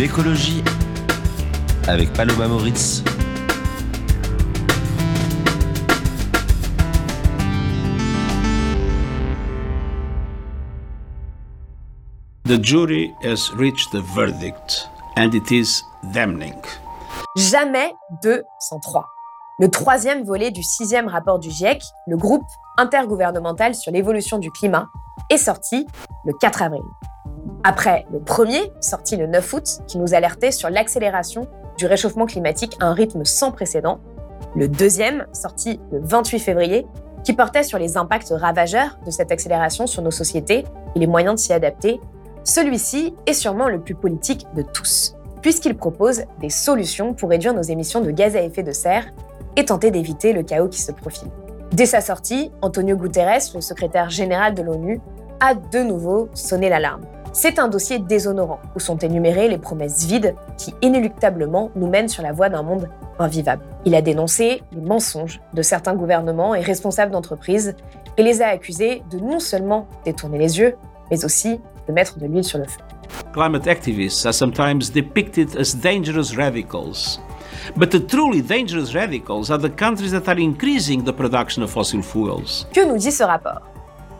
L'écologie avec Paloma Moritz. The jury has reached the verdict and it is damning. Jamais 2 sans 3. Le troisième volet du sixième rapport du GIEC, le groupe intergouvernemental sur l'évolution du climat, est sorti le 4 avril. Après le premier, sorti le 9 août, qui nous alertait sur l'accélération du réchauffement climatique à un rythme sans précédent, le deuxième, sorti le 28 février, qui portait sur les impacts ravageurs de cette accélération sur nos sociétés et les moyens de s'y adapter, celui-ci est sûrement le plus politique de tous, puisqu'il propose des solutions pour réduire nos émissions de gaz à effet de serre et tenter d'éviter le chaos qui se profile. Dès sa sortie, Antonio Guterres, le secrétaire général de l'ONU, a de nouveau sonné l'alarme. C'est un dossier déshonorant où sont énumérées les promesses vides qui inéluctablement nous mènent sur la voie d'un monde invivable. Il a dénoncé les mensonges de certains gouvernements et responsables d'entreprises et les a accusés de non seulement détourner les yeux, mais aussi de mettre de l'huile sur le feu. Climate activists are sometimes depicted as dangerous radicals. But the truly dangerous radicals are the countries that are increasing the production of fossil fuels. Que nous dit ce rapport?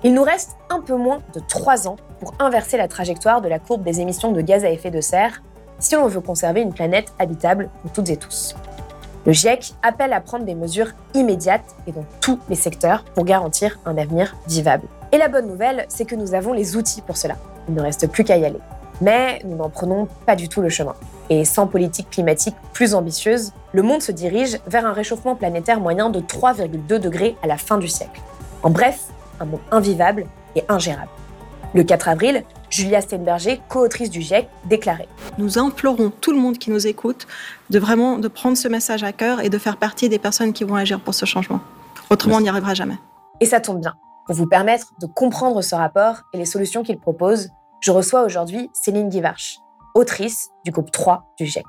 Il nous reste un peu moins de 3 ans pour inverser la trajectoire de la courbe des émissions de gaz à effet de serre si on veut conserver une planète habitable pour toutes et tous. Le GIEC appelle à prendre des mesures immédiates et dans tous les secteurs pour garantir un avenir vivable. Et la bonne nouvelle, c'est que nous avons les outils pour cela. Il ne reste plus qu'à y aller. Mais nous n'en prenons pas du tout le chemin. Et sans politique climatique plus ambitieuse, le monde se dirige vers un réchauffement planétaire moyen de 3,2 degrés à la fin du siècle. En bref, un monde invivable et ingérable. Le 4 avril, Julia Steinberger, co-autrice du GIEC, déclarait Nous implorons tout le monde qui nous écoute de vraiment de prendre ce message à cœur et de faire partie des personnes qui vont agir pour ce changement. Autrement, on n'y arrivera jamais. Et ça tombe bien. Pour vous permettre de comprendre ce rapport et les solutions qu'il propose, je reçois aujourd'hui Céline Guivarch, autrice du groupe 3 du GIEC.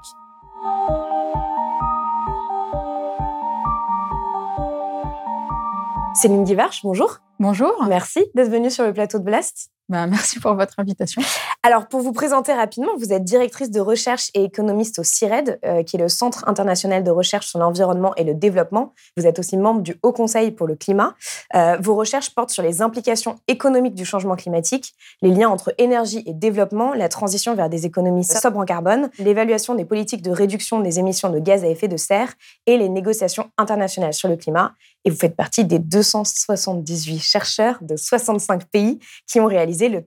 Céline Guivarch, bonjour. Bonjour. Merci d'être venue sur le plateau de Blast. Ben, merci pour votre invitation. Alors, pour vous présenter rapidement, vous êtes directrice de recherche et économiste au CIRED, euh, qui est le Centre international de recherche sur l'environnement et le développement. Vous êtes aussi membre du Haut Conseil pour le climat. Euh, vos recherches portent sur les implications économiques du changement climatique, les liens entre énergie et développement, la transition vers des économies sobres en carbone, l'évaluation des politiques de réduction des émissions de gaz à effet de serre et les négociations internationales sur le climat. Et vous faites partie des 278 chercheurs de 65 pays qui ont réalisé le,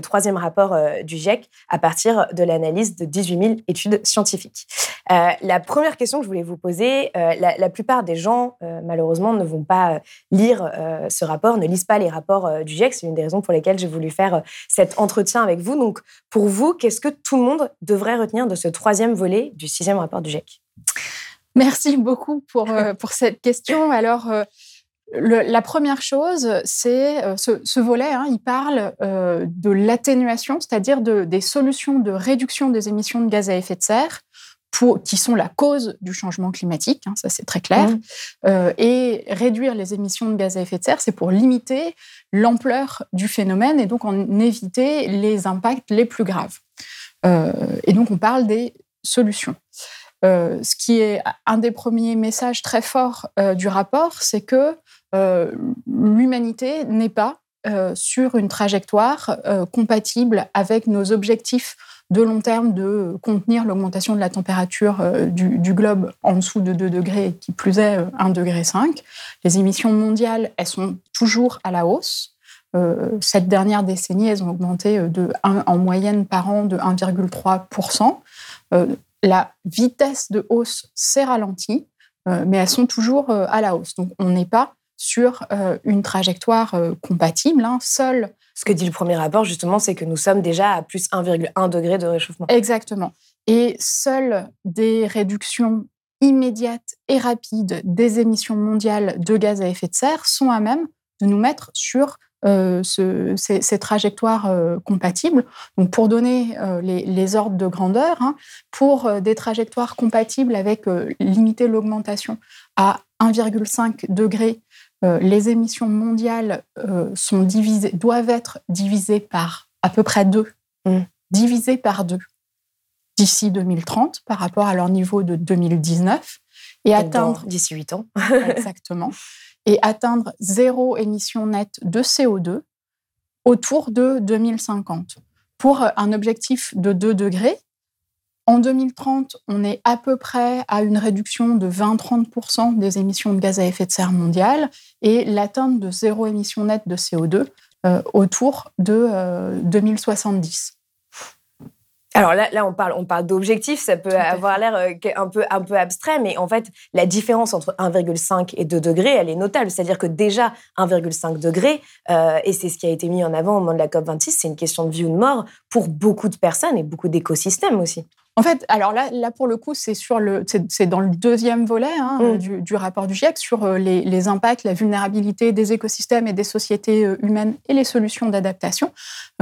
troisième rapport euh, du GIEC à partir de l'analyse de 18 000 études scientifiques. Euh, la première question que je voulais vous poser, euh, la, plupart des gens, malheureusement, ne vont pas lire ce rapport, ne lisent pas les rapports du GIEC. C'est une des raisons pour lesquelles j'ai voulu faire cet entretien avec vous. Donc, pour vous, qu'est-ce que tout le monde devrait retenir de ce troisième volet du sixième rapport du GIEC Merci beaucoup pour, pour cette question. Alors, la première chose, c'est euh, ce, volet, hein, il parle euh, de l'atténuation, c'est-à-dire de, des solutions de réduction des émissions de gaz à effet de serre pour, qui sont la cause du changement climatique, hein, ça c'est très clair. Mmh. Euh, et réduire les émissions de gaz à effet de serre, c'est pour limiter l'ampleur du phénomène et donc en éviter les impacts les plus graves. et donc on parle des solutions. Ce qui est un des premiers messages très forts du rapport, c'est que euh, l'humanité n'est pas euh, sur une trajectoire euh, compatible avec nos objectifs de long terme de contenir l'augmentation de la température du, globe en dessous de 2 degrés, qui plus est 1,5 degré. Les émissions mondiales, elles sont toujours à la hausse. cette dernière décennie, elles ont augmenté de en moyenne par an de 1,3%. La vitesse de hausse s'est ralentie, mais elles sont toujours à la hausse. Donc on n'est pas sur euh, une trajectoire euh, compatible. Hein. Seul Ce que dit le premier rapport, justement, c'est que nous sommes déjà à plus 1,1 degré de réchauffement. Exactement. Et seules des réductions immédiates et rapides des émissions mondiales de gaz à effet de serre sont à même de nous mettre sur euh, ce, ces, trajectoires euh, compatibles. Donc, pour donner euh, les, ordres de grandeur, hein, pour des trajectoires compatibles avec limiter l'augmentation à 1,5 degré, les émissions mondiales sont divisées, doivent être divisées par à peu près deux, mmh. divisées par deux d'ici 2030 par rapport à leur niveau de 2019 et atteindre d'ici 8 ans exactement et atteindre zéro émission nette de CO2 autour de 2050 pour un objectif de 2 degrés. En 2030, on est à peu près à une réduction de 20-30% des émissions de gaz à effet de serre mondiales et l'atteinte de zéro émission nette de CO2 euh, autour de 2070. Alors là, là, on parle, on parle d'objectifs, ça peut avoir l'air euh, un peu, un peu abstrait, mais en fait, la différence entre 1,5 et 2 degrés, elle est notable. C'est-à-dire que déjà, 1,5 degré, euh, et c'est ce qui a été mis en avant au moment de la COP26, c'est une question de vie ou de mort pour beaucoup de personnes et beaucoup d'écosystèmes aussi. En fait, alors là, là pour le coup, c'est sur le, c'est dans le deuxième volet hein, mm. du, rapport du GIEC sur euh, les, impacts, la vulnérabilité des écosystèmes et des sociétés euh, humaines et les solutions d'adaptation,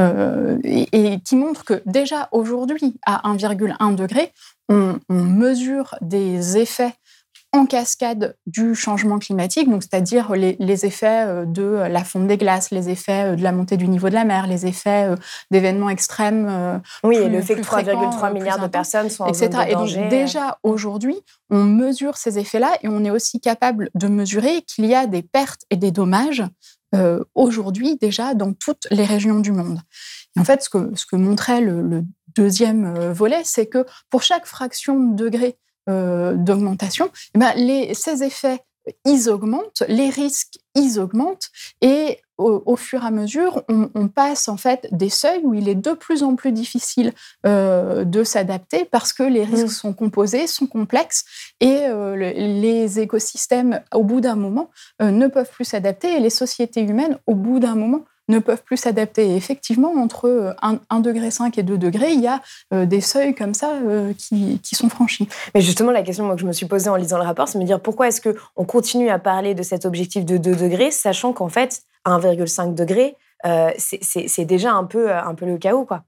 euh, et, qui montre que déjà aujourd'hui, à 1,1 degré, on, on mesure des effets en cascade du changement climatique, donc c'est-à-dire les, effets euh, de la fonte des glaces, les effets euh, de la montée du niveau de la mer, les effets euh, d'événements extrêmes. Oui, et le fait que 3,3 milliards de personnes sont en etc. Zone de danger. Et donc déjà aujourd'hui, on mesure ces effets-là et on est aussi capable de mesurer qu'il y a des pertes et des dommages aujourd'hui déjà dans toutes les régions du monde. Et en fait, ce que, ce que montrait le, le deuxième volet, c'est que pour chaque fraction de degré euh, d'augmentation, eh ben, les, ces effets ils augmentent, les risques ils augmentent et au, fur et à mesure, on, passe en fait des seuils où il est de plus en plus difficile euh, de s'adapter parce que les risques mmh. sont composés, sont complexes et euh, les écosystèmes, au bout d'un moment, ne peuvent plus s'adapter et les sociétés humaines, au bout d'un moment, ne peuvent plus s'adapter. effectivement, entre 1,5 euh, degré et 2 degrés, il y a euh, des seuils comme ça euh, qui, sont franchis. Mais justement, la question que je me suis posée en lisant le rapport, c'est de me dire pourquoi est-ce qu'on continue à parler de cet objectif de 2 degrés, sachant qu'en fait, 1,5 degré, c'est déjà un peu, un peu le chaos, quoi.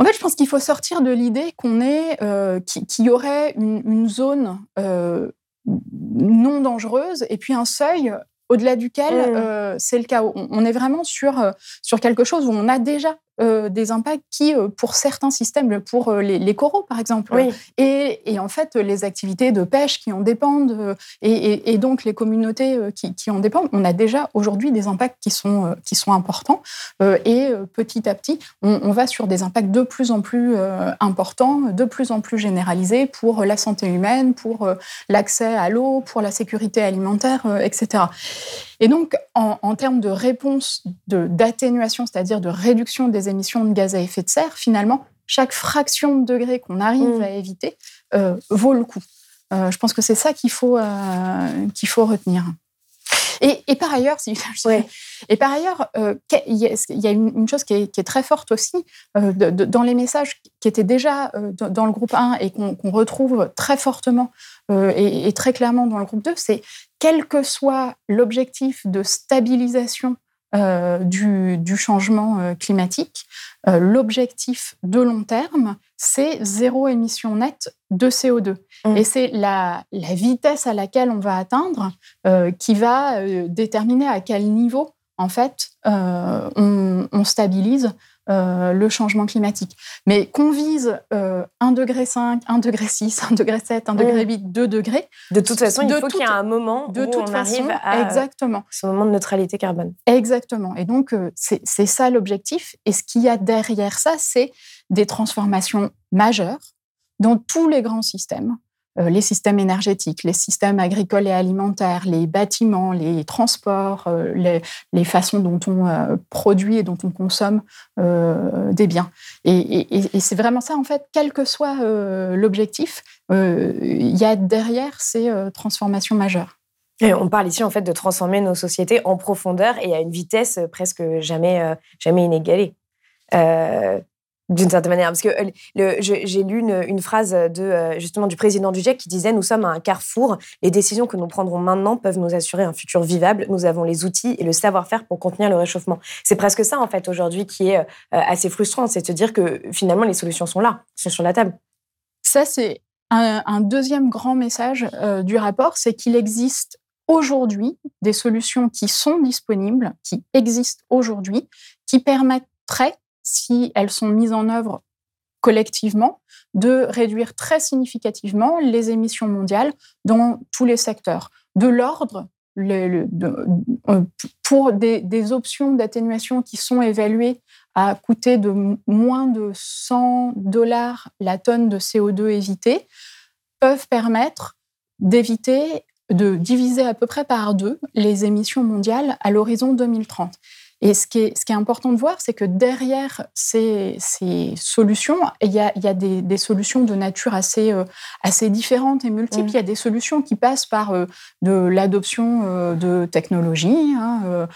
En fait, je pense qu'il faut sortir de l'idée qu'on est, qu'il y aurait une, une zone non dangereuse et puis un seuil au-delà duquel mmh. euh, c'est le cas. On, est vraiment sur, euh, sur quelque chose où on a déjà euh, des impacts qui, euh, pour certains systèmes, pour euh, les, coraux par exemple, et, et, en fait les activités de pêche qui en dépendent, et, et donc les communautés qui, qui, en dépendent, on a déjà aujourd'hui des impacts qui sont, qui sont importants, et petit à petit, on, on, va sur des impacts de plus en plus importants, de plus en plus généralisés pour la santé humaine, pour l'accès à l'eau, pour la sécurité alimentaire, etc. Et donc, en, termes de réponse d'atténuation, c'est-à-dire de réduction des émissions de gaz à effet de serre, finalement, chaque fraction de degré qu'on arrive mm. à éviter euh, vaut le coup. Euh, je pense que c'est ça qu'il faut, euh, qu'il faut retenir. Et, par ailleurs, si, et par ailleurs, il y a une, chose qui est, très forte aussi dans les messages qui étaient déjà dans le groupe 1 et qu'on retrouve très fortement et, et, très clairement dans le groupe 2, c'est quel que soit l'objectif de stabilisation euh, du, changement euh, climatique, euh, l'objectif de long terme, c'est zéro émission nette de CO2. Mmh. Et c'est la, vitesse à laquelle on va atteindre qui va déterminer à quel niveau, en fait, on, on stabilise euh, le changement climatique. Mais qu'on vise 1 degré 5, 1 degré 6, 1 degré 7, 1 degré 8, 2 degrés. De toute façon, il faut qu'il y ait un moment de où toute on arrive à exactement. ce moment de neutralité carbone. Exactement. Et donc, euh, c'est ça l'objectif. Et ce qu'il y a derrière ça, c'est des transformations majeures dans tous les grands systèmes euh, les systèmes énergétiques, les systèmes agricoles et alimentaires, les bâtiments, les transports, euh, les, façons dont on euh, produit et dont on consomme des biens. Et, c'est vraiment ça, en fait, quel que soit l'objectif, il y a derrière ces transformations majeures. on parle ici en fait de transformer nos sociétés en profondeur et à une vitesse presque jamais, jamais inégalée d'une certaine manière. Parce que euh, j'ai lu une, phrase de, euh, justement du président du GIEC qui disait Nous sommes à un carrefour. Les décisions que nous prendrons maintenant peuvent nous assurer un futur vivable. Nous avons les outils et le savoir-faire pour contenir le réchauffement. C'est presque ça, en fait, aujourd'hui, qui est euh, assez frustrant. C'est de se dire que finalement, les solutions sont là, sont sur la table. Ça, c'est un, deuxième grand message du rapport c'est qu'il existe aujourd'hui des solutions qui sont disponibles, qui existent aujourd'hui, qui permettraient si elles sont mises en œuvre collectivement, de réduire très significativement les émissions mondiales dans tous les secteurs, de l'ordre euh, pour des, options d'atténuation qui sont évaluées à coûter de moins de 100 dollars la tonne de CO2 évité, peuvent permettre d'éviter de diviser à peu près par deux les émissions mondiales à l'horizon 2030. Et ce qui est, ce qui est important de voir, c'est que derrière ces, ces, solutions, il y a, il y a des, des, solutions de nature assez, euh, assez différentes et multiples. Mmh. Il y a des solutions qui passent par euh, de l'adoption euh, de technologies, hein,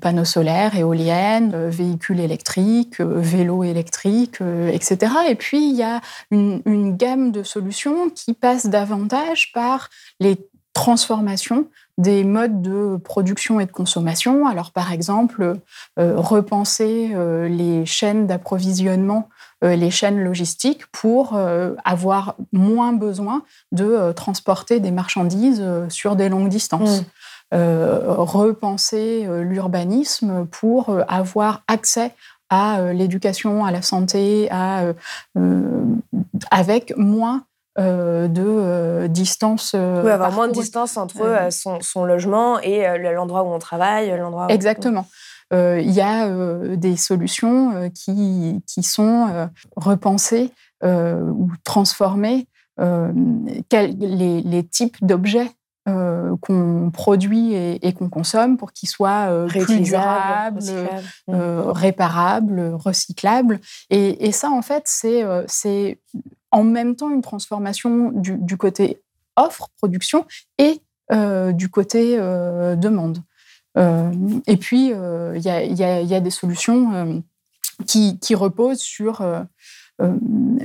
panneaux solaires, éoliennes, véhicules électriques, vélos électriques, etc. Et puis, il y a une, une gamme de solutions qui passent davantage par les transformations des modes de production et de consommation. Alors par exemple, euh, repenser euh, les chaînes d'approvisionnement, euh, les chaînes logistiques pour avoir moins besoin de transporter des marchandises sur des longues distances. Mmh. repenser l'urbanisme pour avoir accès à l'éducation, à la santé, à, avec moins euh, de euh, distance. Euh, oui, avoir moins de distance entre son, logement et l'endroit où on travaille, l'endroit. Exactement. Il y a des solutions qui, qui sont repensées ou transformées. Les, les, types d'objets qu'on produit et, qu'on consomme pour qu'ils soient plus durables, réparables, recyclables. Et, et, ça, en fait, c'est en même temps une transformation du, côté offre, production, et euh, du côté euh, demande. Euh, et puis, il y, a, des solutions qui, qui, reposent sur euh,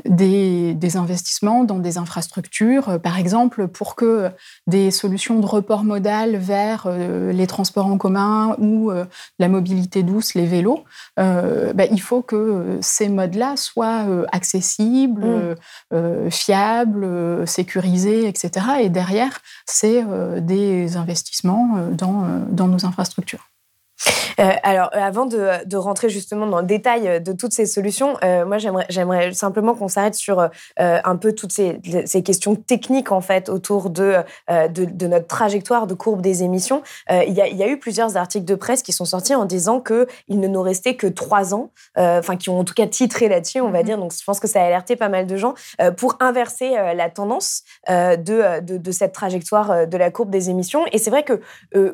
des, investissements dans des infrastructures, euh, par exemple, pour que des solutions de report modal vers euh, les transports en commun ou la mobilité douce, les vélos, bah, il faut que ces modes-là soient accessibles, mmh. fiables, sécurisés, etc. Et derrière, c'est des investissements dans nos infrastructures. Euh, alors, euh, avant de, de, rentrer justement dans le détail euh, de toutes ces solutions, euh, moi, j'aimerais simplement qu'on s'arrête sur euh, un peu toutes ces, ces, questions techniques, en fait, autour de, de, de, notre trajectoire de courbe des émissions. Il y, y, a eu plusieurs articles de presse qui sont sortis en disant qu'il ne nous restait que trois ans, enfin, qui ont en tout cas titré là-dessus, on va mm-hmm. dire. Donc, je pense que ça a alerté pas mal de gens pour inverser la tendance de, cette trajectoire de la courbe des émissions. Et c'est vrai que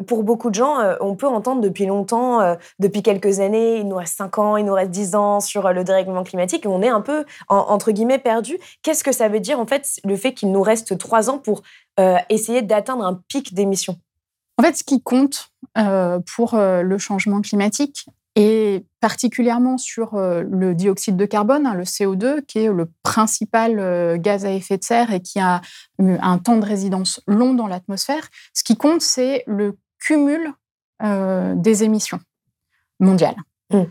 pour beaucoup de gens, on peut entendre depuis longtemps euh, depuis quelques années, il nous reste 5 ans, il nous reste 10 ans sur euh, le dérèglement climatique on est un peu, entre guillemets, perdu. Qu'est-ce que ça veut dire, en fait, le fait qu'il nous reste 3 ans pour euh, essayer d'atteindre un pic d'émissions? En fait, ce qui compte pour le changement climatique, et particulièrement sur le dioxyde de carbone, hein, le CO2, qui est le principal gaz à effet de serre et qui a un temps de résidence long dans l'atmosphère. Ce qui compte, c'est le cumul euh, des émissions mondiales. Mmh.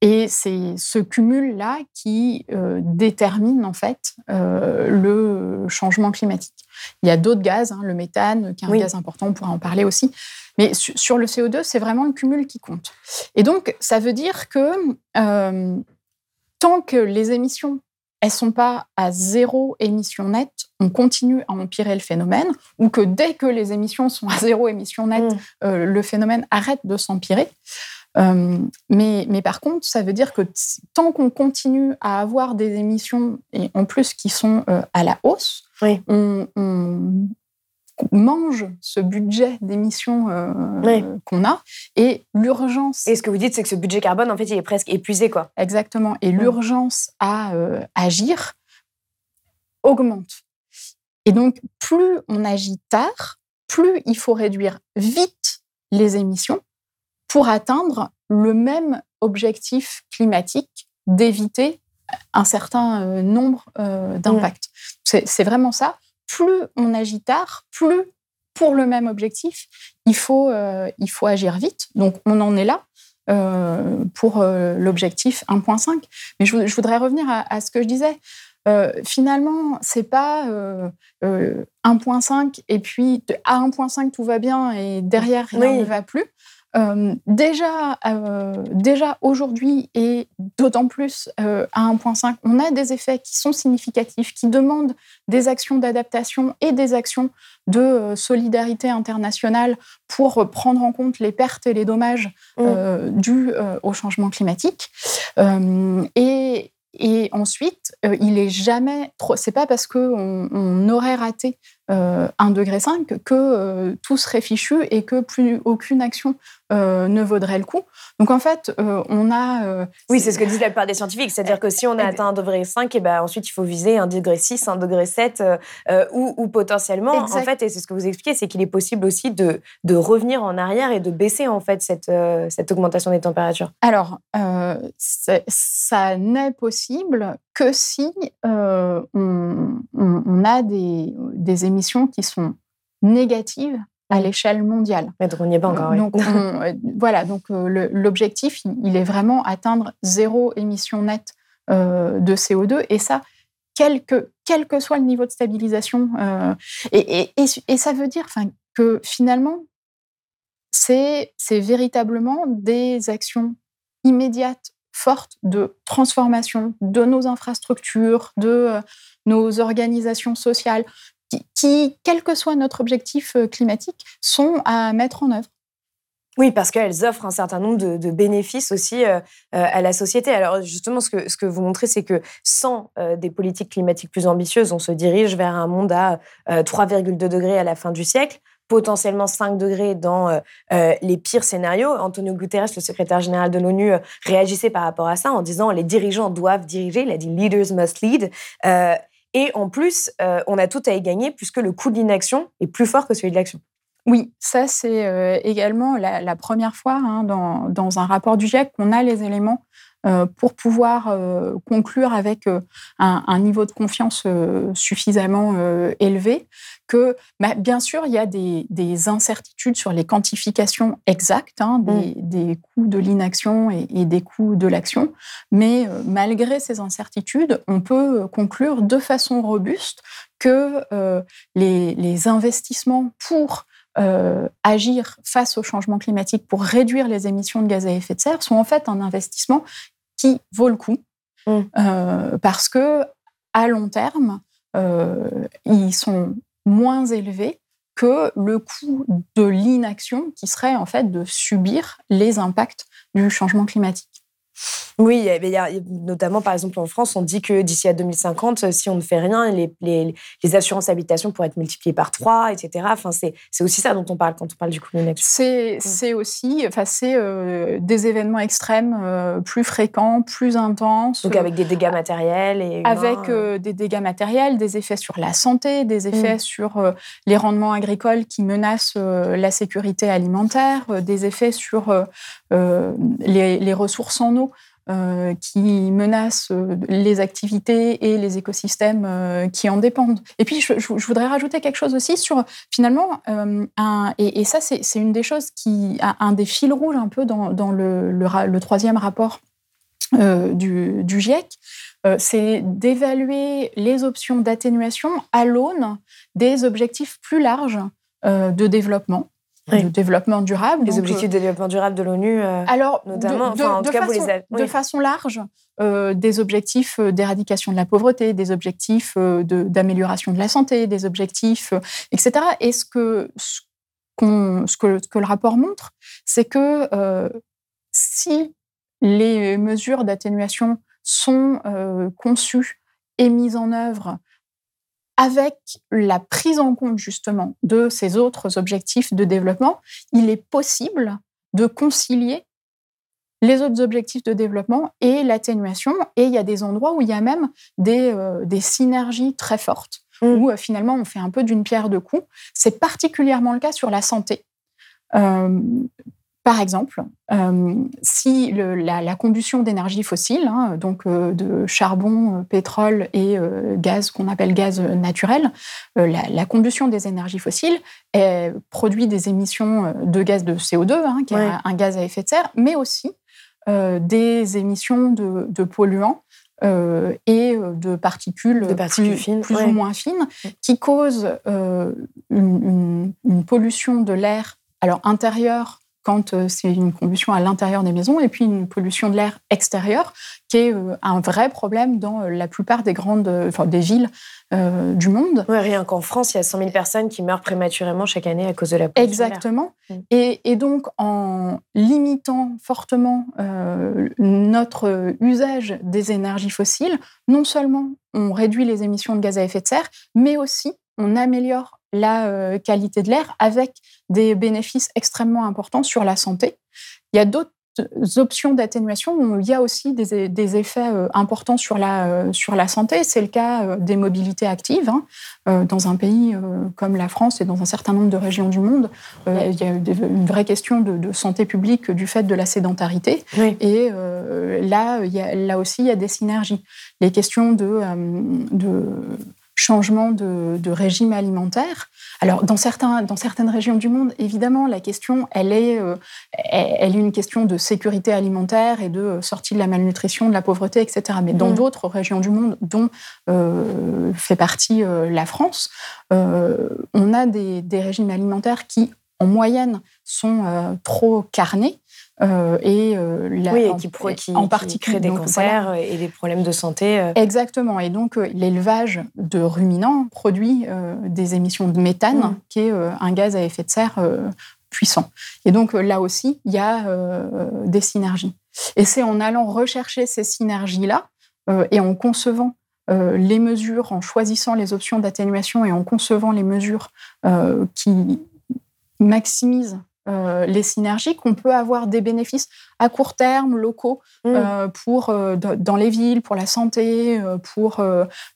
Et c'est ce cumul-là qui euh, détermine en fait euh, le changement climatique. Il y a d'autres gaz, hein, le méthane, qui est un gaz important, on pourra en parler aussi. Mais sur le CO2, c'est vraiment le cumul qui compte. Et donc, ça veut dire que tant que les émissions elles sont pas à zéro émission nette, on continue à empirer le phénomène, ou que dès que les émissions sont à zéro émission nette, mm. euh, le phénomène arrête de s'empirer. Euh, mais, mais, par contre, ça veut dire que tant qu'on continue à avoir des émissions, et en plus qui sont euh, à la hausse, on, mange ce budget d'émissions euh, qu'on a et l'urgence. Et ce que vous dites, c'est que ce budget carbone, en fait, il est presque épuisé, quoi. Exactement. Et l'urgence à euh, agir augmente. Et donc, plus on agit tard, plus il faut réduire vite les émissions pour atteindre le même objectif climatique d'éviter un certain euh, nombre euh, d'impacts. C'est vraiment ça. Plus on agit tard, plus pour le même objectif, il faut, euh, il faut agir vite. Donc on en est là. pour l'objectif 1.5. Mais je, voudrais revenir à, ce que je disais. finalement, c'est pas 1.5 et puis à 1.5 tout va bien et derrière rien ne va plus. Euh, déjà, euh, déjà aujourd'hui et d'autant plus euh, à 1.5, on a des effets qui sont significatifs, qui demandent des actions d'adaptation et des actions de solidarité internationale pour prendre en compte les pertes et les dommages mmh. dus au changement climatique. et, et ensuite, il est jamais trop. C'est pas parce qu'on on aurait raté euh, 1,5 degré que euh, tout serait fichu et que plus aucune action euh, ne vaudrait le coup. Donc en fait, euh, on a... oui, c'est ce que disent la plupart des scientifiques, c'est-à-dire que si on a atteint 1,5 degré, et ben ensuite il faut viser 1,6 degré, 1,7 degré ou, ou, potentiellement, en fait, et c'est ce que vous expliquez, c'est qu'il est possible aussi de, de, revenir en arrière et de baisser en fait cette, cette augmentation des températures. Alors, ça n'est possible que si on, on, a des, des émissions qui sont négatives à l'échelle mondiale. Mais on n'y est pas encore. Donc euh, voilà, donc euh, l'objectif, il est vraiment atteindre zéro émission nette euh, de CO2 et ça, quel que, quel que soit le niveau de stabilisation. Et, et, et, ça veut dire que finalement, c'est véritablement des actions immédiates, fortes de transformation de nos infrastructures, de nos organisations sociales, qui, quel que soit notre objectif euh, climatique, sont à mettre en œuvre. Oui, parce qu'elles offrent un certain nombre de, bénéfices aussi euh, euh, à la société. Alors justement, ce que, ce que vous montrez, c'est que sans des politiques climatiques plus ambitieuses, on se dirige vers un monde à 3,2 degrés à la fin du siècle potentiellement 5 degrés dans les pires scénarios. Antonio Guterres, le secrétaire général de l'ONU, réagissait par rapport à ça en disant les dirigeants doivent diriger. Il a dit leaders must lead. Et en plus, euh, on a tout à y gagner puisque le coût de l'inaction est plus fort que celui de l'action. Oui, ça c'est euh, également la, première fois hein, dans, un rapport du GIEC qu'on a les éléments euh, pour pouvoir conclure avec un, niveau de confiance suffisamment élevé que, bah, bien sûr, il y a des, incertitudes sur les quantifications exactes hein, mm. des, coûts de l'inaction et, des coûts de l'action, mais euh, malgré ces incertitudes, on peut conclure de façon robuste que euh, les, investissements pour euh, agir face au changement climatique, pour réduire les émissions de gaz à effet de serre, sont en fait un investissement qui vaut le coup, mm. parce que à long terme, ils sont moins élevé que le coût de l'inaction qui serait en fait de subir les impacts du changement climatique. Oui, il y a, notamment par exemple en France, on dit que d'ici à 2050, si on ne fait rien, les, les, assurances habitation pourraient être multipliées par trois, etc. Enfin, c'est aussi ça dont on parle quand on parle du coût de C'est C'est aussi, enfin, c'est euh, des événements extrêmes euh, plus fréquents, plus intenses. Donc avec des dégâts matériels et avec euh, des dégâts matériels, des effets sur la santé, des effets mm. sur les rendements agricoles qui menacent la sécurité alimentaire, des effets sur les, les ressources en eau. Euh, qui menacent euh, les activités et les écosystèmes euh, qui en dépendent. Et puis, je, voudrais rajouter quelque chose aussi sur, finalement, et, ça, c'est une des choses qui, un des fils rouges un peu dans, le, troisième rapport du, GIEC, c'est d'évaluer les options d'atténuation à l'aune des objectifs plus larges de développement de développement durable. Les objectifs de euh, développement durable de l'ONU, euh, alors notamment, de, en tout cas, façon, les De façon large, euh, des objectifs d'éradication de la pauvreté, des objectifs d'amélioration de, la santé, des objectifs, etc. Et ce que, ce, ce, que, ce que le rapport montre, c'est que si les mesures d'atténuation sont conçues et mises en œuvre avec la prise en compte justement de ces autres objectifs de développement, il est possible de concilier les autres objectifs de développement et l'atténuation. Et il y a des endroits où il y a même des, euh, synergies très fortes. mmh. où finalement on fait un peu d'une pierre deux coups. C'est particulièrement le cas sur la santé. Par exemple, euh, si la, combustion d'énergie fossile, hein, donc euh, de charbon, euh, pétrole et gaz qu'on appelle gaz naturel, la, combustion des énergies fossiles produit des émissions de gaz de CO2, hein, qui est un gaz à effet de serre, mais aussi des émissions de, polluants et de particules, plus, ou moins fines, qui causent une, une, pollution de l'air alors intérieur quand euh, c'est une combustion à l'intérieur des maisons, et puis une pollution de l'air extérieur, qui est euh, un vrai problème dans euh, la plupart des grandes, enfin, des villes du monde. rien qu'en France, il y a 100 000 personnes qui meurent prématurément chaque année à cause de la pollution. Exactement. Mm. Et, donc, en limitant fortement notre usage des énergies fossiles, non seulement on réduit les émissions de gaz à effet de serre, mais aussi on améliore la euh, qualité de l'air avec des bénéfices extrêmement importants sur la santé. Il y a d'autres options d'atténuation où il y a aussi des, effets euh, importants sur la, euh, sur la santé. C'est le cas des mobilités actives. Hein. Dans un pays comme la France et dans un certain nombre de régions du monde, il y a une vraie question de, santé publique du fait de la sédentarité. Et là, là aussi, il y a des synergies. Les questions de, de changement de, régime alimentaire. Alors, dans, certains, dans certaines régions du monde, évidemment, la question, elle est, euh, elle est une question de sécurité alimentaire et de euh, sortie de la malnutrition, de la pauvreté, etc. Mais dans mmh. d'autres régions du monde, dont euh, fait partie la France, on a des, des, régimes alimentaires qui, en moyenne, sont trop carnés euh, et euh, oui, qui, en particulier des cancers et des problèmes de santé. Euh. Exactement. Et donc l'élevage de ruminants produit des émissions de méthane, mm. qui est un gaz à effet de serre puissant. Et donc là aussi, il y a des synergies. Et c'est en allant rechercher ces synergies-là et en concevant les mesures, en choisissant les options d'atténuation et en concevant les mesures qui maximisent euh, les synergies, qu'on peut avoir des bénéfices à court terme, locaux, mm. euh, pour, euh, dans les villes, pour la santé, pour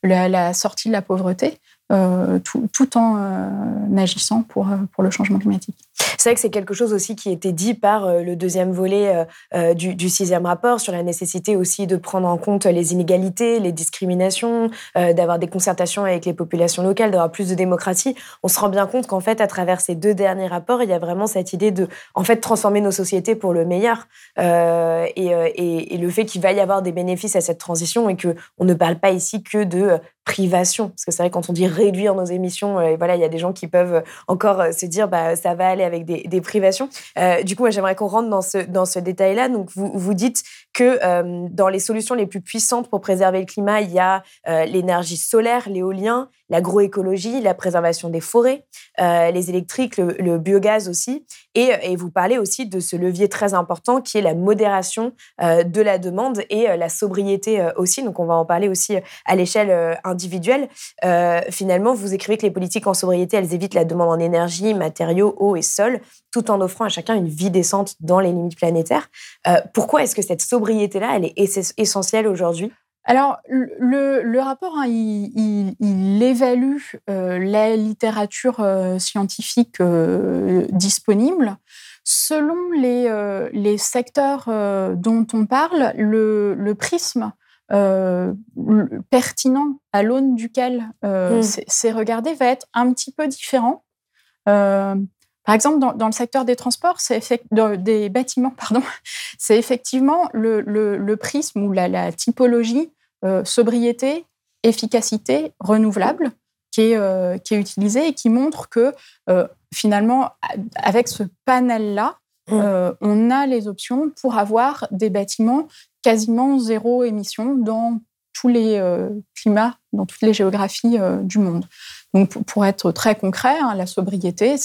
la, sortie de la pauvreté. Euh, tout, en euh, agissant pour, euh, pour le changement climatique. C'est vrai que c'est quelque chose aussi qui était dit par le deuxième volet du, sixième rapport sur la nécessité aussi de prendre en compte les inégalités, les discriminations, d'avoir des concertations avec les populations locales, d'avoir plus de démocratie. On se rend bien compte qu'en fait, à travers ces deux derniers rapports, il y a vraiment cette idée de en fait transformer nos sociétés pour le meilleur et, et, et, le fait qu'il va y avoir des bénéfices à cette transition et que on ne parle pas ici que de privation. Parce que c'est vrai, quand on dit réduire nos émissions, euh, voilà, il y a des gens qui peuvent encore euh, se dire, bah, ça va aller avec des, privations. Euh, du coup, j'aimerais qu'on rentre dans ce, dans ce détail-là. Donc, vous, vous dites que dans les solutions les plus puissantes pour préserver le climat, il y a l'énergie solaire, l'éolien, l'agroécologie, la préservation des forêts, les électriques, le, biogaz aussi. Et, et, vous parlez aussi de ce levier très important qui est la modération de la demande et la sobriété aussi. Donc, on va en parler aussi à l'échelle individuelle. finalement, vous écrivez que les politiques en sobriété, elles évitent la demande en énergie, matériaux, eau et sol, tout en offrant à chacun une vie décente dans les limites planétaires. pourquoi est-ce que cette sobriété-là, elle est essentielle aujourd'hui? Alors, le, rapport, hein, il, évalue euh, la littérature euh, scientifique euh, disponible. Selon les, secteurs dont on parle, le, prisme pertinent à l'aune duquel mmh. c'est regardé va être un petit peu différent. Par exemple, dans, le secteur des transports, des bâtiments, pardon, c'est effectivement le, prisme ou la, typologie euh, sobriété, efficacité, renouvelable qui est, euh, qui est utilisée et qui montre que euh, finalement, avec ce panel-là, mmh. on a les options pour avoir des bâtiments quasiment zéro émission dans tous les climats, dans toutes les géographies du monde. Donc, pour être très concret, hein, la sobriété,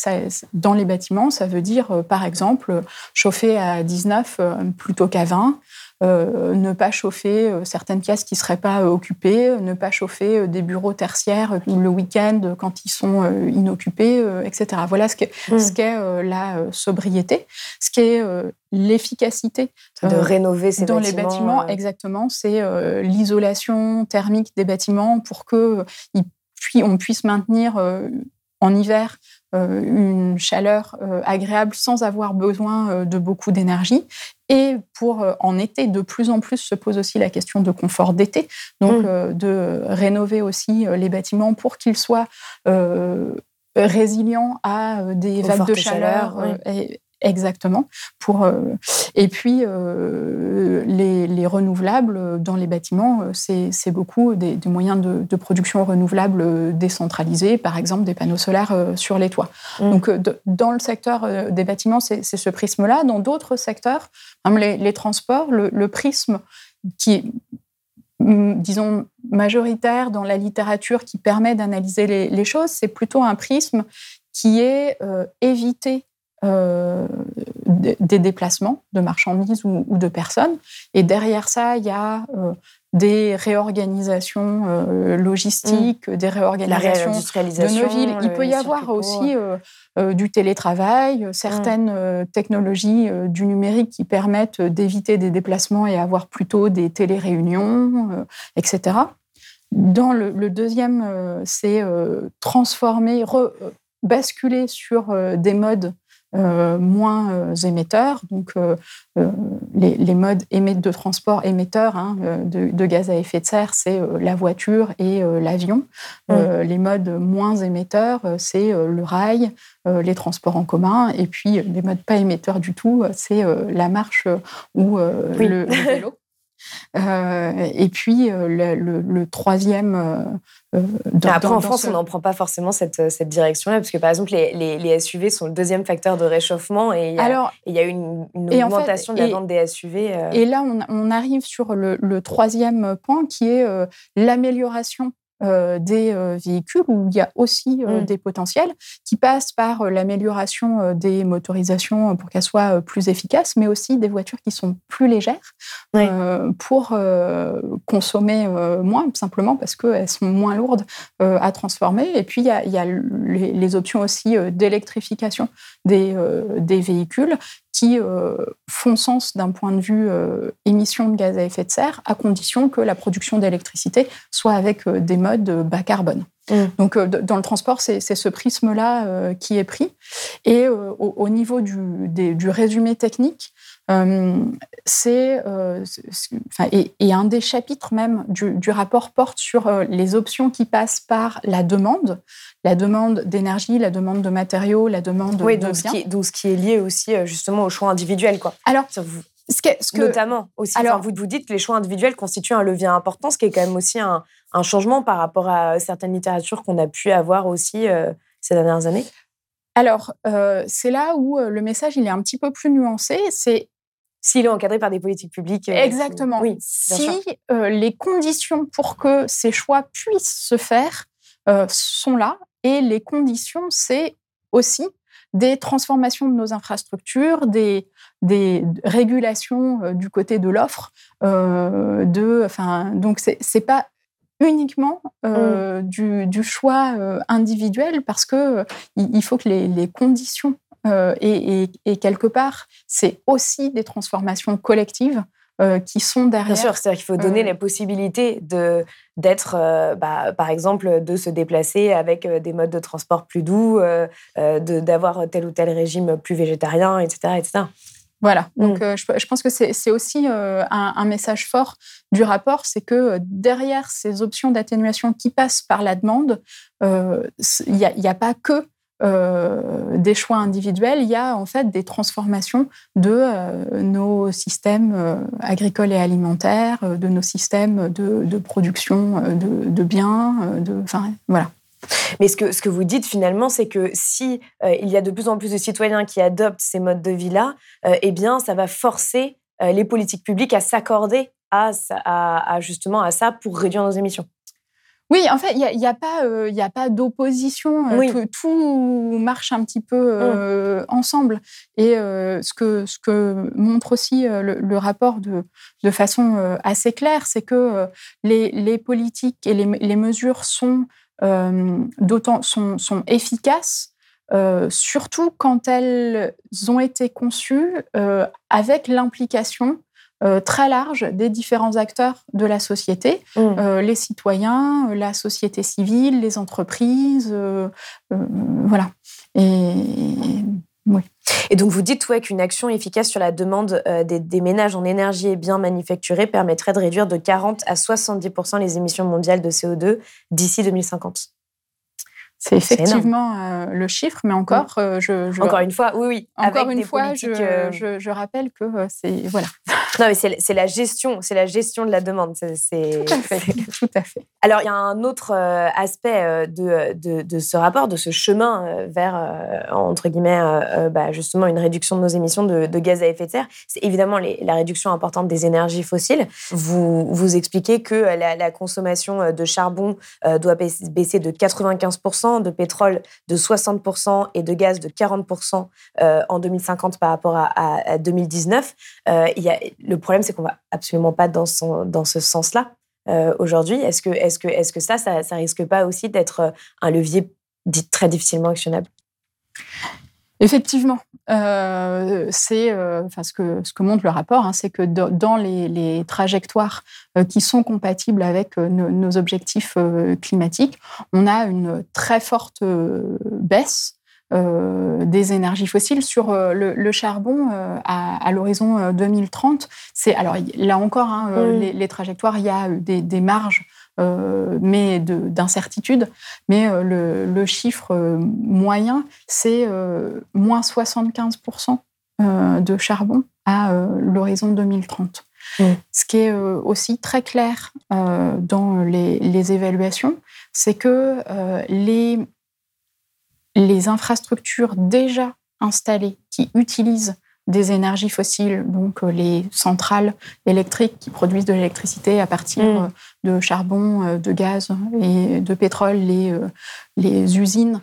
dans les bâtiments, ça veut dire, euh, par exemple, chauffer à 19 euh, plutôt qu'à 20, euh, ne pas chauffer certaines pièces qui ne seraient pas occupées, ne pas chauffer des bureaux tertiaires le week-end quand ils sont inoccupés, etc. Voilà ce qu'est mmh. la sobriété. Ce qui est l'efficacité de rénover ces dans les bâtiments exactement c'est l'isolation thermique des bâtiments pour que puis on puisse maintenir en hiver une chaleur agréable sans avoir besoin de beaucoup d'énergie. Et pour en été, de plus en plus se pose aussi la question de confort d'été, donc mmh. de rénover aussi les bâtiments pour qu'ils soient résilients à des vagues de chaleur, Exactement. Pour, euh, et puis, euh, les, renouvelables dans les bâtiments, euh, c'est beaucoup des, moyens de, production renouvelables décentralisés, par exemple des panneaux solaires sur les toits. Mmh. Donc, dans le secteur des bâtiments, c'est ce prisme-là. Dans d'autres secteurs, comme les, transports, le, prisme qui est, mm, disons, majoritaire dans la littérature qui permet d'analyser les, choses, c'est plutôt un prisme qui est éviter euh, des déplacements de marchandises ou, de personnes. Et derrière ça, il y a euh, des réorganisations euh, logistiques, des réorganisations de nos villes. Il peut y avoir aussi du télétravail, certaines mm. technologies du numérique qui permettent d'éviter des déplacements et avoir plutôt des téléréunions, etc. Dans le, le deuxième, c'est transformer, basculer sur des modes euh, moins euh, émetteurs. Donc, euh, les, modes de transport émetteurs hein, de, gaz à effet de serre, c'est la voiture et l'avion. Les modes moins émetteurs, c'est le rail, les transports en commun. Et puis, les modes pas émetteurs du tout, c'est la marche ou le, vélo. et puis le, troisième euh, après, en France, on n'en prend pas forcément cette, cette direction-là, parce que par exemple, les, les, SUV sont le deuxième facteur de réchauffement et il y a, Alors, il y a une, une augmentation de la vente des SUV. Euh. Et là, on, on, arrive sur le, le troisième point qui est euh, l'amélioration euh, des euh, véhicules où il y a aussi euh, mmh. des potentiels qui passent par l'amélioration des motorisations pour qu'elles soient plus efficaces, mais aussi des voitures qui sont plus légères pour consommer moins, simplement parce qu'elles sont moins lourdes à transformer. Et puis, il y a, il y a les, options aussi d'électrification des, des véhicules qui euh, font sens d'un point de vue euh, émission de gaz à effet de serre, à condition que la production d'électricité soit avec euh, des modes bas carbone. Mmh. Donc, dans le transport, c'est ce prisme-là qui est pris. Et au, niveau du, du, résumé technique, c'est et, et, un des chapitres même du, du rapport porte sur les options qui passent par la demande, la demande d'énergie, la demande de matériaux, la demande oui, de donc Ce qui, donc ce qui est lié aussi euh, justement au choix individuel. Quoi. Alors, vous, ce que, ce que, notamment aussi, alors, vous, vous dites que les choix individuels constituent un levier important, ce qui est quand même aussi un, un changement par rapport à certaines littératures qu'on a pu avoir aussi euh, ces dernières années. Alors, euh, c'est là où le message il est un petit peu plus nuancé. C'est s'il est encadré par des politiques publiques. Exactement. Oui, si les conditions pour que ces choix puissent se faire sont là, et les conditions, c'est aussi des transformations de nos infrastructures, des, des régulations euh, du côté de l'offre. Euh, de, enfin, donc, ce n'est pas uniquement euh, mmh. du, choix individuel parce que il faut que les, conditions et, quelque part, c'est aussi des transformations collectives euh, qui sont derrière. Bien sûr, c'est-à-dire qu'il faut donner euh, la possibilité de d'être, euh, bah, par exemple, de se déplacer avec des modes de transport plus doux, d'avoir tel ou tel régime plus végétarien, etc., etc. Voilà, mm. donc je, pense que c'est aussi un, message fort du rapport, c'est que derrière ces options d'atténuation qui passent par la demande, il n'y a, a, pas que euh, des choix individuels, il y a en fait des transformations de euh, nos systèmes euh, agricoles et alimentaires, de nos systèmes de, production de, biens, de, enfin voilà. Mais ce que, ce que vous dites finalement, c'est que si il y a de plus en plus de citoyens qui adoptent ces modes de vie-là, eh bien, ça va forcer les politiques publiques à s'accorder à, à, justement à ça pour réduire nos émissions. Oui, en fait, il n'y a, y a, pas, euh, a pas d'opposition. Euh, tout, marche un petit peu mmh. euh, ensemble. Et ce, que, ce que montre aussi le, rapport de, de façon assez claire, c'est que les, les, politiques et les, les mesures sont, d'autant, sont, sont efficaces. surtout quand elles ont été conçues avec l'implication très large des différents acteurs de la société, mmh. les citoyens, la société civile, les entreprises, voilà. Et oui. Et donc vous dites ouais, qu'une action efficace sur la demande euh, des, ménages en énergie et biens manufacturés permettrait de réduire de 40 à 70% les émissions mondiales de CO2 d'ici 2050. C'est effectivement euh, le chiffre, mais encore, euh, je, encore une fois, oui, oui. Encore une fois, je, je, rappelle que c'est voilà. Non, mais c'est la gestion, c'est la gestion de la demande. C'est tout à fait, tout à fait. Alors, il y a un autre aspect de, de, de, ce rapport, de ce chemin vers entre guillemets, bah, justement, une réduction de nos émissions de, gaz à effet de serre. C'est évidemment la réduction importante des énergies fossiles. Vous vous expliquez que la, la consommation de charbon doit baisser de 95% de pétrole de 60% et de gaz de 40% euh, en 2050 par rapport à, 2019. Euh, il y a, le problème, c'est qu'on va absolument pas dans, dans ce sens-là euh, aujourd'hui. Est-ce que, est -ce que, est -ce que ça, ça, ça risque pas aussi d'être un levier dit très difficilement actionnable? Effectivement, euh, c'est euh, ce que ce montre le rapport, hein, c'est que dans les, trajectoires euh, qui sont compatibles avec nos objectifs climatiques, on a une très forte baisse des énergies fossiles sur le, charbon à, l'horizon 2030. C'est alors là encore hein, les, trajectoires, il y a des marges euh, mais d'incertitude. Mais euh, le, chiffre euh, moyen, c'est moins 75% de charbon à l'horizon 2030. Mmh. Ce qui est aussi très clair dans les, évaluations, c'est que les, les infrastructures déjà installées qui utilisent des énergies fossiles, donc euh, les centrales électriques qui produisent de l'électricité à partir mm. euh, de charbon, euh, de gaz et de pétrole, les, les usines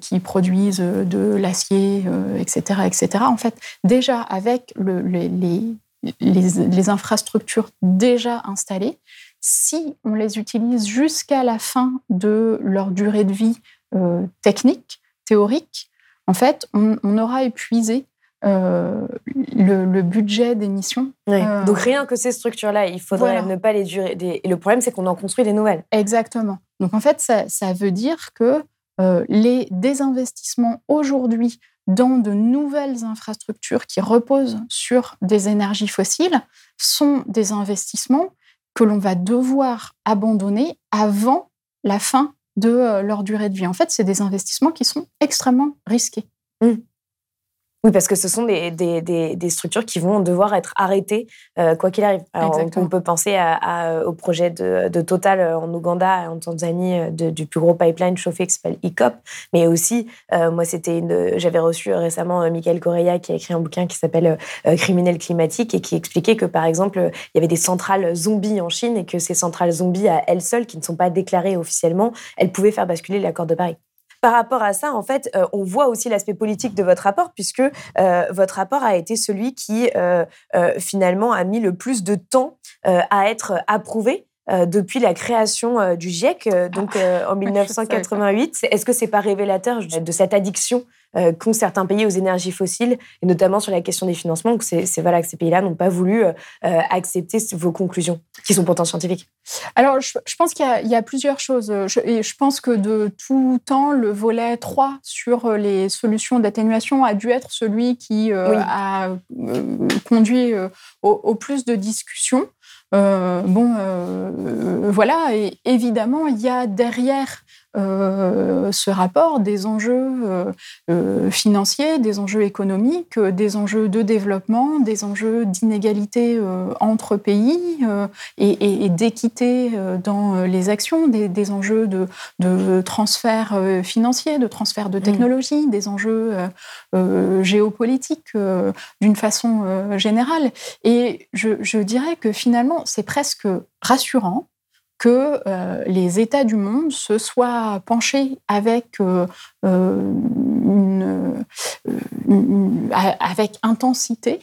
qui produisent de l'acier, etc., etc. En fait, déjà avec le, les, les, les, infrastructures déjà installées, si on les utilise jusqu'à la fin de leur durée de vie technique, théorique, en fait, on, on aura épuisé euh, le, budget d'émission. Euh, Donc rien que ces structures-là, il faudrait ne pas les durer. Et le problème, c'est qu'on en construit des nouvelles. Exactement. Donc en fait, ça, veut dire que euh, les désinvestissements aujourd'hui dans de nouvelles infrastructures qui reposent sur des énergies fossiles sont des investissements que l'on va devoir abandonner avant la fin de leur durée de vie. En fait, c'est des investissements qui sont extrêmement risqués. Mmh. Oui, parce que ce sont des, des, des, structures qui vont devoir être arrêtées euh, quoi qu'il arrive. on, peut penser à, au projet de, de, Total euh, en Ouganda et en Tanzanie euh, du plus gros pipeline chauffé qui s'appelle ICOP. Mais aussi, moi, c'était une. J'avais reçu récemment Michael Correa qui a écrit un bouquin qui s'appelle Criminel climatique et qui expliquait que, par exemple, il y avait des centrales zombies en Chine et que ces centrales zombies à elles seules, qui ne sont pas déclarées officiellement, elles pouvaient faire basculer l'accord de Paris. Par rapport à ça, en fait, euh, on voit aussi l'aspect politique de votre rapport, puisque euh, votre rapport a été celui qui, euh, finalement, a mis le plus de temps à être approuvé. depuis la création du GIEC, donc en 1988. Est-ce que c'est pas révélateur de cette addiction euh, qu'ont certains pays aux énergies fossiles, et notamment sur la question des financements, que c'est voilà que ces pays-là n'ont pas voulu euh, euh, accepter vos conclusions, qui sont pourtant scientifiques. Alors, je, pense qu'il y, a plusieurs choses. Je, et je pense que de tout temps, le volet 3 sur les solutions d'atténuation a dû être celui qui a conduit au, plus de discussions. bon, voilà, et évidemment, il y a derrière euh, ce rapport des enjeux euh, euh, financiers, des enjeux économiques, des enjeux de développement, des enjeux d'inégalité entre pays et, d'équité dans les actions, des, enjeux de, de, transfert financier, de transfert de mmh. technologie, des enjeux géopolitiques d'une façon générale. Et je, je dirais que finalement, c'est presque rassurant que euh, les États du monde se soient penchés avec, euh, euh, avec intensité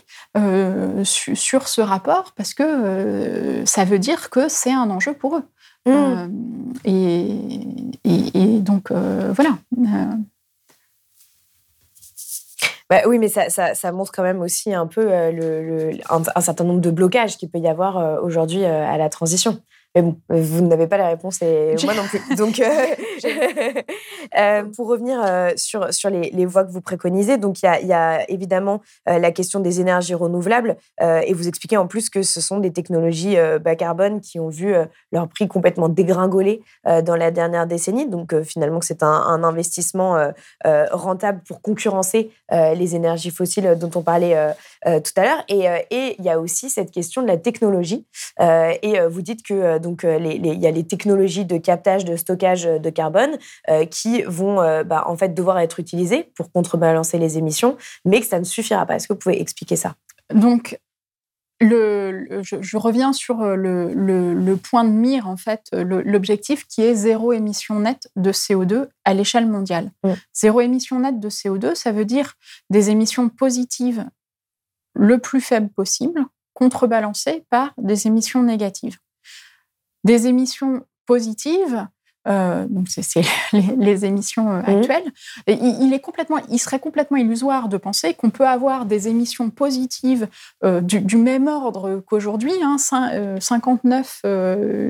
sur ce rapport, parce que ça veut dire que c'est un enjeu pour eux. Mmh. Et, et, donc, voilà. Bah oui, mais ça, ça, ça, montre quand même aussi un peu le, un, certain nombre de blocages qu'il peut y avoir aujourd'hui à la transition. Mais bon, vous n'avez pas la réponse et moi non plus. Donc, euh, euh, pour revenir euh, sur, sur les, les, voies que vous préconisez, donc il y a, y a, évidemment la question des énergies renouvelables et vous expliquez en plus que ce sont des technologies bas carbone qui ont vu leur prix complètement dégringoler dans la dernière décennie. Donc finalement, c'est un, un, investissement rentable pour concurrencer les énergies fossiles dont on parlait tout à l'heure. Et il y a aussi cette question de la technologie. et vous dites que donc, euh, il y a les technologies de captage, de stockage de carbone euh, qui vont euh, bah, en fait devoir être utilisées pour contrebalancer les émissions, mais que ça ne suffira pas. Est-ce que vous pouvez expliquer ça? Donc, le, je, reviens sur le, le, point de mire, en fait, l'objectif qui est zéro émission nette de CO2 à l'échelle mondiale. Mm. Zéro émission nette de CO2, ça veut dire des émissions positives le plus faibles possible, contrebalancées par des émissions négatives des émissions positives, euh, donc c'est les, émissions euh, mmh. actuelles, il, est complètement, il serait complètement illusoire de penser qu'on peut avoir des émissions positives euh, du, même ordre qu'aujourd'hui, hein, 59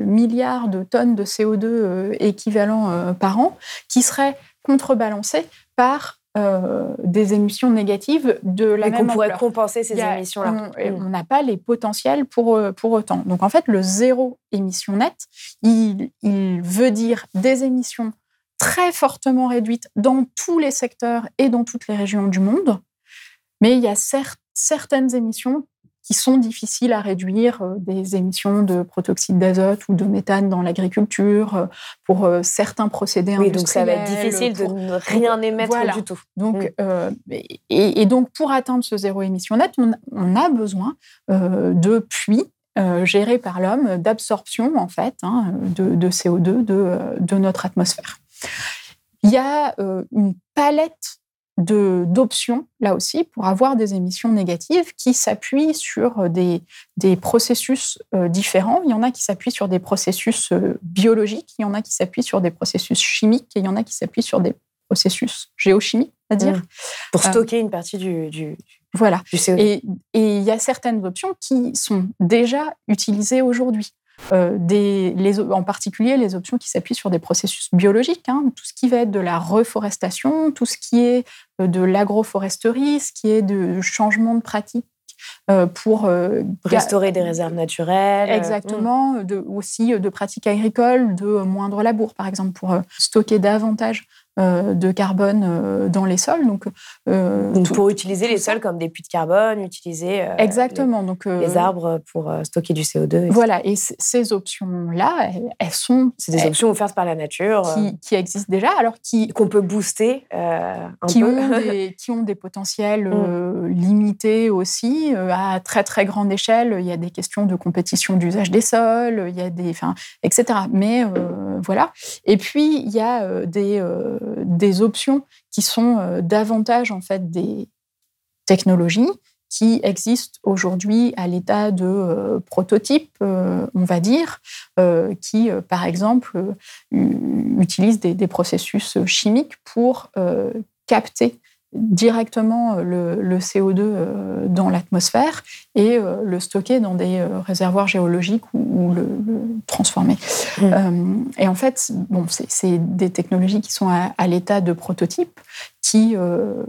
milliards de tonnes de CO2 équivalent par an, qui seraient contrebalancées par euh, des émissions négatives de la même qu'on pourrait compenser ces émissions-là. Mm. On n'a pas les potentiels pour, euh, pour autant. Donc en fait, le zéro émission nette, il, il veut dire des émissions très fortement réduites dans tous les secteurs et dans toutes les régions du monde. Mais il y a certaines émissions qui sont difficiles à réduire, euh, des émissions de protoxyde d'azote ou de méthane dans l'agriculture, euh, pour euh, certains procédés oui, donc ça va être difficile de ne rien émettre du tout. Donc, mm. et, donc, pour atteindre ce zéro émission net, on, a besoin de puits gérés par l'homme d'absorption, en fait, hein, de, CO2 de, de, notre atmosphère. Il y a une palette d'options, là aussi, pour avoir des émissions négatives qui s'appuient sur euh, des, des processus euh, différents. Il y en a qui s'appuient sur des processus euh, biologiques, il y en a qui s'appuient sur des processus chimiques, et il y en a qui s'appuient sur des processus géochimiques, c'est-à-dire. Mmh. Pour stocker une partie du, du, voilà. Et, et il y a certaines options qui sont déjà utilisées aujourd'hui. Euh, des, les, en particulier les options qui s'appuient sur des processus biologiques, hein, tout ce qui va être de la reforestation, tout ce qui est euh, de l'agroforesterie, ce qui est de changement de pratique euh, pour restaurer des réserves naturelles. Exactement, de, aussi de pratiques agricoles, de moindre labour, par exemple, pour stocker davantage de carbone euh, dans les sols. Donc, euh, pour utiliser les sols comme des puits de carbone, utiliser exactement les, donc les arbres pour stocker du CO2. Voilà, et ces options-là, elles, sont c'est des options offertes par la nature qui, existent déjà, alors qui qu'on peut booster un qui peu. Ont des, qui ont des potentiels mm. limités aussi à très très grande échelle. Il y a des questions de compétition d'usage des sols, il y a des, enfin, etc. Mais voilà. Et puis il y a des des options qui sont euh, davantage en fait des technologies qui existent aujourd'hui à l'état de euh, prototype, euh, on va dire, qui, par exemple, utilisent des, processus chimiques pour capter directement euh, le, CO2 euh, dans l'atmosphère et euh, le stocker dans des réservoirs géologiques ou, le, transformer. Mmh. et en fait, bon, c'est des technologies qui sont à, l'état de prototype, qui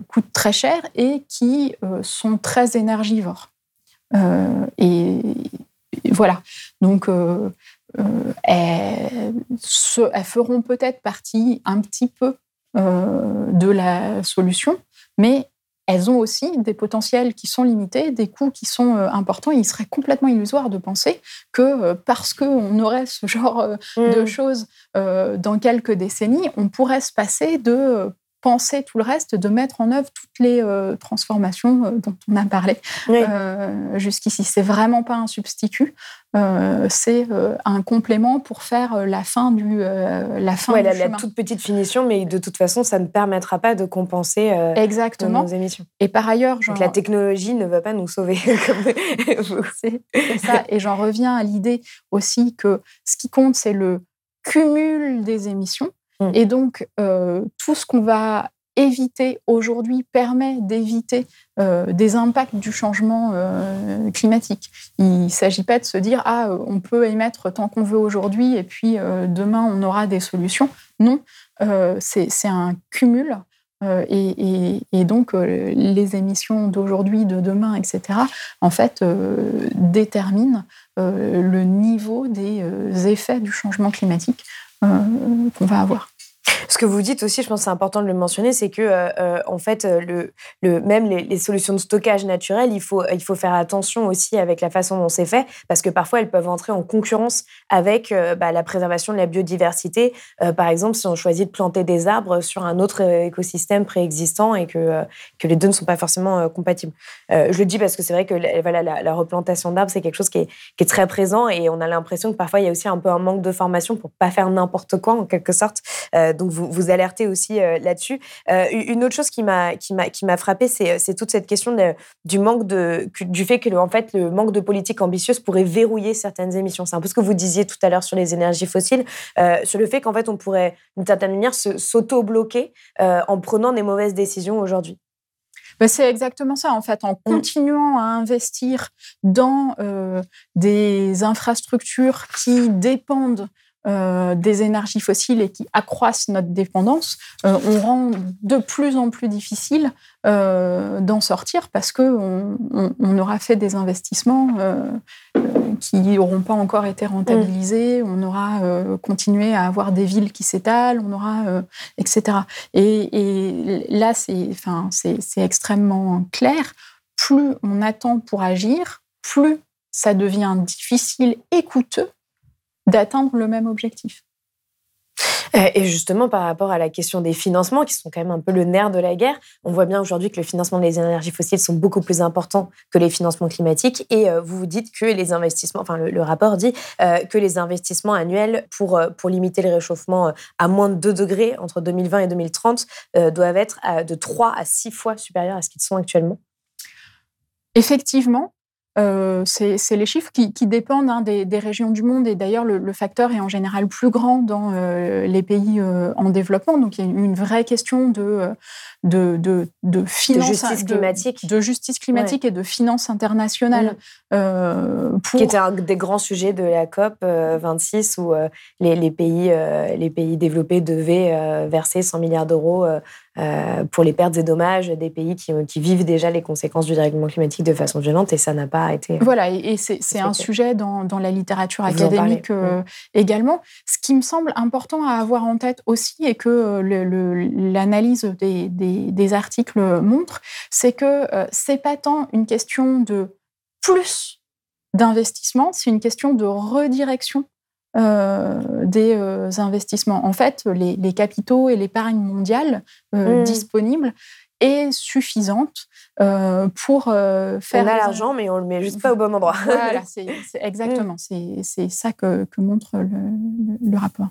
coûtent très cher et qui sont très énergivores. et, voilà. Donc, elles, elles, feront peut-être partie un petit peu de la solution, mais elles ont aussi des potentiels qui sont limités, des coûts qui sont euh, importants. il serait complètement illusoire de penser que euh, parce qu'on aurait ce genre euh, de mmh. choses dans quelques décennies, on pourrait se passer de penser tout le reste, de mettre en œuvre toutes les transformations dont on a parlé jusqu'ici. C'est vraiment pas un substitut. Euh, c'est euh, un complément pour faire euh, la fin du la fin du la, chemin. la toute petite finition, mais de toute façon, ça ne permettra pas de compenser Exactement. nos émissions. Et par ailleurs, Donc la technologie ne va pas nous sauver. c'est ça. Et j'en reviens à l'idée aussi que ce qui compte, c'est le cumul des émissions. Mmh. Et donc, tout ce qu'on va éviter aujourd'hui, permet d'éviter des impacts du changement climatique. Il ne s'agit pas de se dire ah on peut émettre tant qu'on veut aujourd'hui et puis demain on aura des solutions. Non, c'est un cumul euh, et, donc, euh, les émissions d'aujourd'hui, de demain, etc., en fait, euh, déterminent le niveau des effets du changement climatique qu'on va avoir. Ce que vous dites aussi, je pense c'est important de le mentionner, c'est que euh, euh, en fait, euh, même les, solutions de stockage naturel, il faut, faire attention aussi avec la façon dont c'est fait, parce que parfois elles peuvent entrer en concurrence avec bah, la préservation de la biodiversité. par exemple, si on choisit de planter des arbres sur un autre écosystème préexistant et que, les deux ne sont pas forcément compatibles. je le dis parce que c'est vrai que la, replantation d'arbres, c'est quelque chose qui est, très présent et on a l'impression que parfois il y a aussi un peu un manque de formation pour pas faire n'importe quoi en quelque sorte. Vous, vous alertez aussi euh, là-dessus. Euh, une autre chose qui m'a qui m'a qui m'a frappé, c'est toute cette question du manque de du fait que en fait le manque de politique ambitieuse pourrait verrouiller certaines émissions. C'est un peu ce que vous disiez tout à l'heure sur les énergies fossiles, euh, sur le fait qu'en fait on pourrait d'une certaine manière s'auto-bloquer en prenant des mauvaises décisions aujourd'hui. Ben, c'est exactement ça, en fait, en mmh. continuant à investir dans des infrastructures qui dépendent euh, des énergies fossiles et qui accroissent notre dépendance, euh, on rend de plus en plus difficile euh, d'en sortir parce qu'on on, aura fait des investissements qui n'auront pas encore été rentabilisés, mm. on aura continué à avoir des villes qui s'étalent, on aura, etc. Et, là, c'est extrêmement clair. Plus on attend pour agir, plus ça devient difficile et coûteux d'atteindre le même objectif. Euh, et justement, par rapport à la question des financements, qui sont quand même un peu le nerf de la guerre, on voit bien aujourd'hui que le financement des énergies fossiles sont beaucoup plus importants que les financements climatiques. Et euh, vous vous dites que les investissements, enfin le, rapport dit euh, que les investissements annuels pour, pour limiter le réchauffement à moins de 2 degrés entre 2020 et 2030 doivent être de 3 à 6 fois supérieurs à ce qu'ils sont actuellement. Effectivement, euh, c'est les chiffres qui, dépendent hein, des, régions du monde et d'ailleurs le, facteur est en général plus grand dans euh, les pays euh, en développement. Donc il y a une vraie question de, de, de, de, justice climatique, de, justice climatique et de finances internationales. Mm. Qui était un des grands sujets de la COP 26 où les, les, pays, les pays développés devaient verser 100 milliards d'euros pour les pertes et dommages des pays qui, qui, vivent déjà les conséquences du dérèglement climatique de façon violente et ça n'a pas été. Euh, voilà, et, c'est un sujet dans, dans, la littérature académique euh, également. Ce qui me semble important à avoir en tête aussi et que l'analyse des, des, des, articles montre, c'est que c'est pas tant une question de plus d'investissement, c'est une question de redirection euh, des euh, investissements. En fait, les, capitaux et l'épargne mondiale euh, mmh. disponibles est suffisante pour faire. On a l'argent, mais on le met juste pas au bon endroit. voilà, c'est exactement. Mmh. C'est ça que, montre le rapport.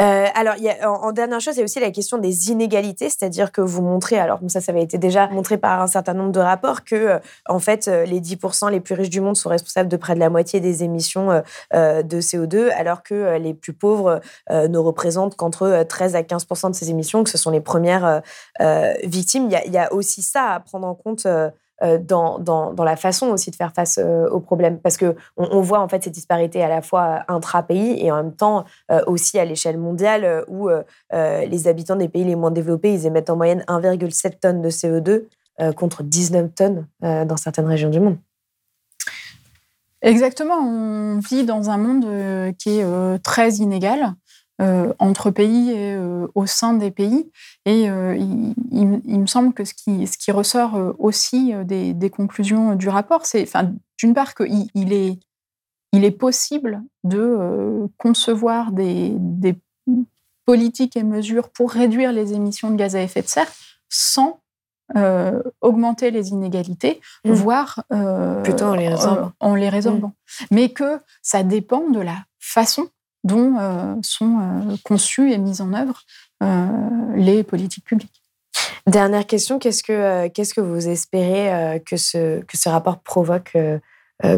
Euh, alors, en, dernière chose, il y a aussi la question des inégalités, c'est-à-dire que vous montrez, alors ça, ça avait été déjà montré par un certain nombre de rapports, que euh, en fait, euh, les 10% les plus riches du monde sont responsables de près de la moitié des émissions de CO2, alors que les plus pauvres ne représentent qu'entre 13 à 15% de ces émissions, que ce sont les premières victimes. Il y, a aussi ça à prendre en compte dans, dans, dans, la façon aussi de faire face euh, aux problèmes. Parce qu'on on voit en fait ces disparités à la fois intra-pays et en même temps euh, aussi à l'échelle mondiale où les habitants des pays les moins développés, ils émettent en moyenne 1,7 tonnes de CO2 contre 19 tonnes dans certaines régions du monde. Exactement, on vit dans un monde qui est très inégal. Euh, entre pays et euh, au sein des pays. Et euh, il, me semble que ce qui, ce qui ressort aussi des, des, conclusions du rapport, c'est, enfin, d'une part, qu'il il est, il est possible de concevoir des, des, politiques et mesures pour réduire les émissions de gaz à effet de serre sans augmenter les inégalités, mmh. voire plutôt en les résorbant. En les résorbant. Mmh. Mais que ça dépend de la façon dont euh, sont euh, conçues et mises en œuvre euh, les politiques publiques. Dernière question, qu'est-ce que, qu'est-ce que vous espérez que, ce, que ce rapport provoque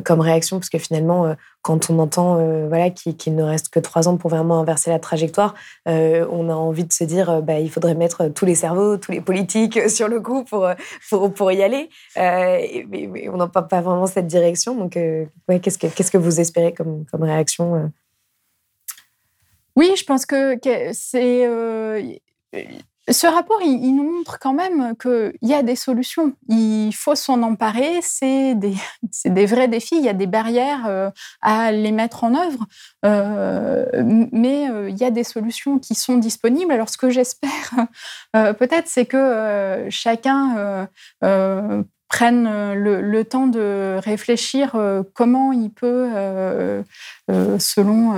comme réaction? Parce que finalement, quand on entend voilà, qu'il ne reste que trois ans pour vraiment inverser la trajectoire, on a envie de se dire bah, il faudrait mettre tous les cerveaux, tous les politiques sur le coup pour, pour, pour y aller. mais, on n'a pas, pas vraiment cette direction. Donc, qu'est-ce, que, qu'est-ce que vous espérez comme, comme réaction oui, je pense que, c'est. ce rapport, il, nous montre quand même qu'il y a des solutions. Il faut s'en emparer. C'est des, des, vrais défis. Il y a des barrières à les mettre en œuvre. mais il y a des solutions qui sont disponibles. Alors, ce que j'espère, peut-être, c'est que chacun prenne euh, le, temps de réfléchir euh, comment il peut, euh, selon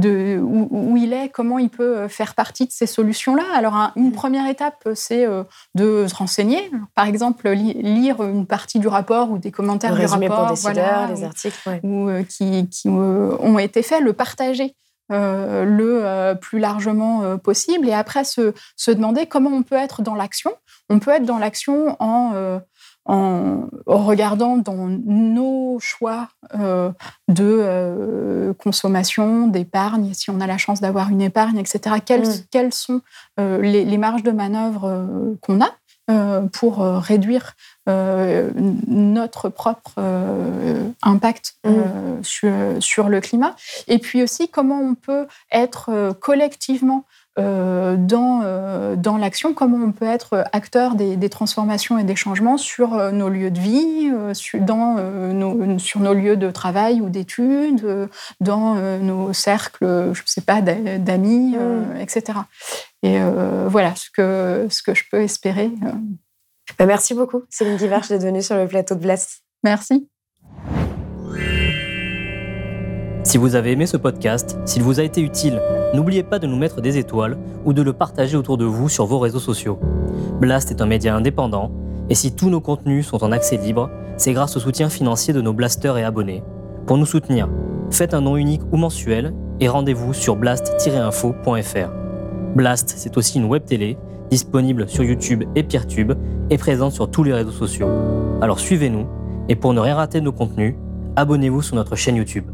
de, où, il est, comment il peut faire partie de ces solutions-là. Alors, une première étape, c'est de se renseigner. Par exemple, lire une partie du rapport ou des commentaires du rapport. Pour décideurs, les articles. Ou, qui, qui ont été faits, le partager. le plus largement possible et après se, se, demander comment on peut être dans l'action. On peut être dans l'action en en regardant dans nos choix euh, de euh, consommation, d'épargne, si on a la chance d'avoir une épargne, etc., quelles, mm. quelles sont euh, les, marges de manœuvre qu'on a pour réduire notre propre impact mm. sur, sur, le climat, et puis aussi comment on peut être collectivement dans, euh, dans l'action, comment on peut être acteur des, transformations et des changements sur euh, nos lieux de vie, sur, dans, nos, sur nos lieux de travail ou d'études, dans nos cercles, je ne sais pas, d'amis, mm. etc. Et voilà ce que, ce que je peux espérer. Bah, merci beaucoup, Céline Guivarch, d'être venue sur le plateau de Blast. Merci. Si vous avez aimé ce podcast, s'il vous a été utile, n'oubliez pas de nous mettre des étoiles ou de le partager autour de vous sur vos réseaux sociaux. Blast est un média indépendant, et si tous nos contenus sont en accès libre, c'est grâce au soutien financier de nos blasters et abonnés. Pour nous soutenir, faites un nom unique ou mensuel et rendez-vous sur blast-info.fr. Blast, c'est aussi une web télé disponible sur YouTube et Peertube et présente sur tous les réseaux sociaux. Alors suivez-nous et pour ne rien rater de nos contenus, abonnez-vous sur notre chaîne YouTube.